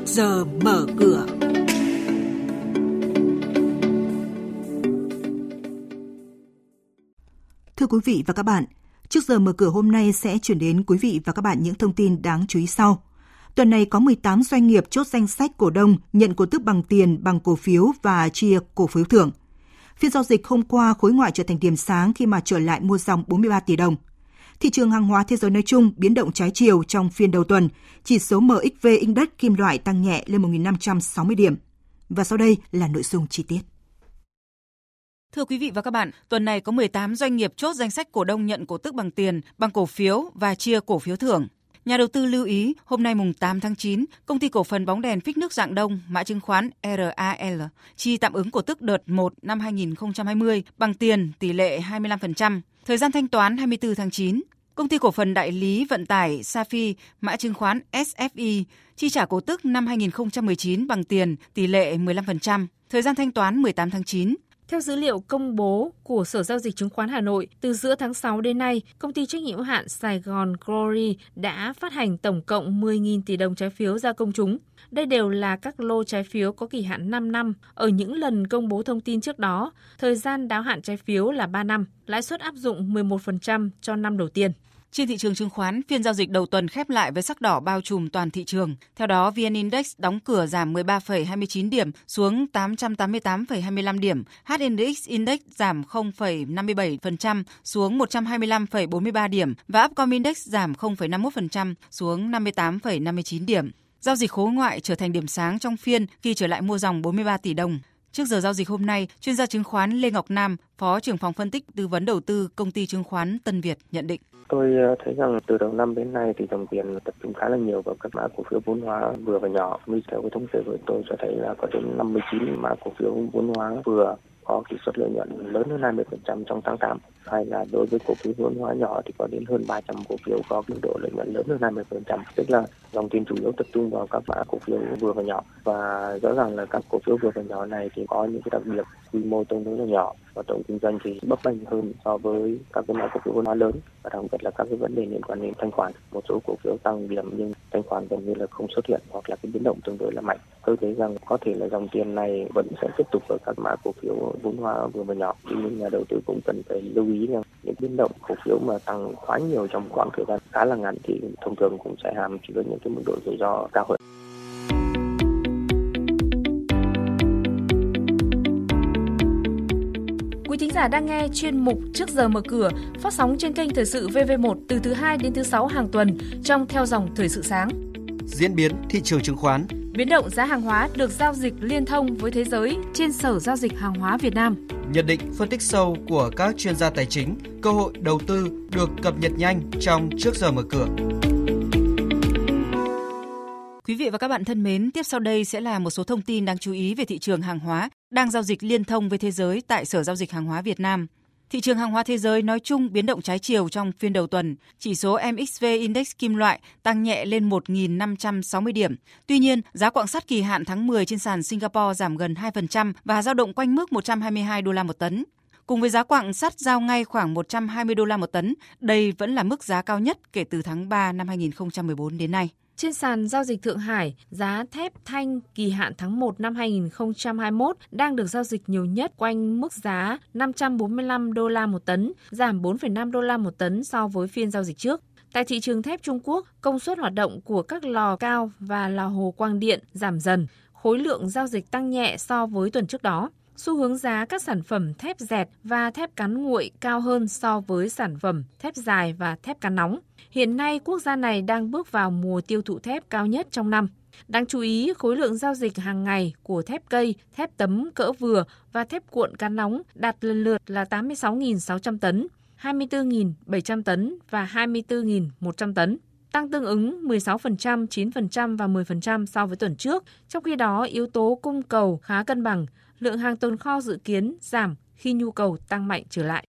trước giờ mở cửa. Thưa quý vị và các bạn, trước giờ mở cửa hôm nay sẽ chuyển đến quý vị và các bạn những thông tin đáng chú ý sau. Tuần này có 18 doanh nghiệp chốt danh sách cổ đông nhận cổ tức bằng tiền, bằng cổ phiếu và chia cổ phiếu thưởng. Phiên giao dịch hôm qua khối ngoại trở thành điểm sáng khi mà trở lại mua dòng 43 tỷ đồng. Thị trường hàng hóa thế giới nói chung biến động trái chiều trong phiên đầu tuần, chỉ số MXV Index kim loại tăng nhẹ lên 1.560 điểm. Và sau đây là nội dung chi tiết. Thưa quý vị và các bạn, tuần này có 18 doanh nghiệp chốt danh sách cổ đông nhận cổ tức bằng tiền, bằng cổ phiếu và chia cổ phiếu thưởng. Nhà đầu tư lưu ý, hôm nay mùng 8 tháng 9, công ty cổ phần bóng đèn phích nước dạng đông, mã chứng khoán RAL, chi tạm ứng cổ tức đợt 1 năm 2020 bằng tiền tỷ lệ 25%, thời gian thanh toán 24 tháng 9. Công ty cổ phần đại lý vận tải Safi, mã chứng khoán SFI, chi trả cổ tức năm 2019 bằng tiền tỷ lệ 15%, thời gian thanh toán 18 tháng 9. Theo dữ liệu công bố của Sở Giao dịch Chứng khoán Hà Nội, từ giữa tháng 6 đến nay, công ty trách nhiệm hữu hạn Sài Gòn Glory đã phát hành tổng cộng 10.000 tỷ đồng trái phiếu ra công chúng. Đây đều là các lô trái phiếu có kỳ hạn 5 năm. Ở những lần công bố thông tin trước đó, thời gian đáo hạn trái phiếu là 3 năm, lãi suất áp dụng 11% cho năm đầu tiên. Trên thị trường chứng khoán, phiên giao dịch đầu tuần khép lại với sắc đỏ bao trùm toàn thị trường. Theo đó, VN Index đóng cửa giảm 13,29 điểm xuống 888,25 điểm, HNX Index giảm 0,57% xuống 125,43 điểm và Upcom Index giảm 0,51% xuống 58,59 điểm. Giao dịch khối ngoại trở thành điểm sáng trong phiên khi trở lại mua dòng 43 tỷ đồng. Trước giờ giao dịch hôm nay, chuyên gia chứng khoán Lê Ngọc Nam, Phó trưởng phòng phân tích tư vấn đầu tư công ty chứng khoán Tân Việt nhận định. Tôi ờ, thấy rằng từ đầu năm đến nay thì dòng tiền tập trung khá là nhiều vào các mã cổ phiếu vốn hóa vừa và nhỏ. Như theo cái thống kê của tôi cho thấy là có đến 59 mã cổ phiếu vốn hóa vừa có tỷ suất lợi nhuận lớn hơn 20% trong tháng 8 hay là đối với cổ phiếu vốn hóa nhỏ thì có đến hơn 300 cổ phiếu có mức độ lợi nhuận lớn hơn 20%, tức là dòng tiền chủ yếu tập trung vào các mã cổ phiếu vừa và nhỏ. Và rõ ràng là các cổ phiếu vừa và nhỏ này thì có những cái đặc biệt quy mô tương đối là nhỏ hoạt tổng kinh doanh thì bấp bênh hơn so với các cái mã cổ phiếu vốn hóa lớn và đặc biệt là các cái vấn đề liên quan đến thanh khoản. Một số cổ phiếu tăng điểm nhưng thanh khoản gần như là không xuất hiện hoặc là cái biến động tương đối là mạnh. Tôi thấy rằng có thể là dòng tiền này vẫn sẽ tiếp tục ở các mã cổ phiếu vốn hóa vừa và nhỏ. Nhưng nhà đầu tư cũng cần phải lưu ý rằng những biến động cổ phiếu mà tăng quá nhiều trong khoảng thời gian khá là ngắn thì thông thường cũng sẽ hàm chứa những cái mức độ rủi ro cao hơn. Thính giả đang nghe chuyên mục Trước giờ mở cửa phát sóng trên kênh Thời sự VV1 từ thứ 2 đến thứ 6 hàng tuần trong theo dòng Thời sự sáng. Diễn biến thị trường chứng khoán Biến động giá hàng hóa được giao dịch liên thông với thế giới trên Sở Giao dịch Hàng hóa Việt Nam. Nhận định phân tích sâu của các chuyên gia tài chính, cơ hội đầu tư được cập nhật nhanh trong Trước giờ mở cửa. Quý vị và các bạn thân mến, tiếp sau đây sẽ là một số thông tin đáng chú ý về thị trường hàng hóa đang giao dịch liên thông với thế giới tại Sở Giao dịch Hàng hóa Việt Nam. Thị trường hàng hóa thế giới nói chung biến động trái chiều trong phiên đầu tuần. Chỉ số MXV Index kim loại tăng nhẹ lên 1.560 điểm. Tuy nhiên, giá quặng sắt kỳ hạn tháng 10 trên sàn Singapore giảm gần 2% và giao động quanh mức 122 đô la một tấn. Cùng với giá quặng sắt giao ngay khoảng 120 đô la một tấn, đây vẫn là mức giá cao nhất kể từ tháng 3 năm 2014 đến nay. Trên sàn giao dịch Thượng Hải, giá thép thanh kỳ hạn tháng 1 năm 2021 đang được giao dịch nhiều nhất quanh mức giá 545 đô la một tấn, giảm 4,5 đô la một tấn so với phiên giao dịch trước. Tại thị trường thép Trung Quốc, công suất hoạt động của các lò cao và lò hồ quang điện giảm dần, khối lượng giao dịch tăng nhẹ so với tuần trước đó xu hướng giá các sản phẩm thép dẹt và thép cán nguội cao hơn so với sản phẩm thép dài và thép cán nóng. Hiện nay, quốc gia này đang bước vào mùa tiêu thụ thép cao nhất trong năm. Đáng chú ý, khối lượng giao dịch hàng ngày của thép cây, thép tấm cỡ vừa và thép cuộn cán nóng đạt lần lượt là 86.600 tấn, 24.700 tấn và 24.100 tấn tăng tương ứng 16%, 9% và 10% so với tuần trước. Trong khi đó, yếu tố cung cầu khá cân bằng, lượng hàng tồn kho dự kiến giảm khi nhu cầu tăng mạnh trở lại.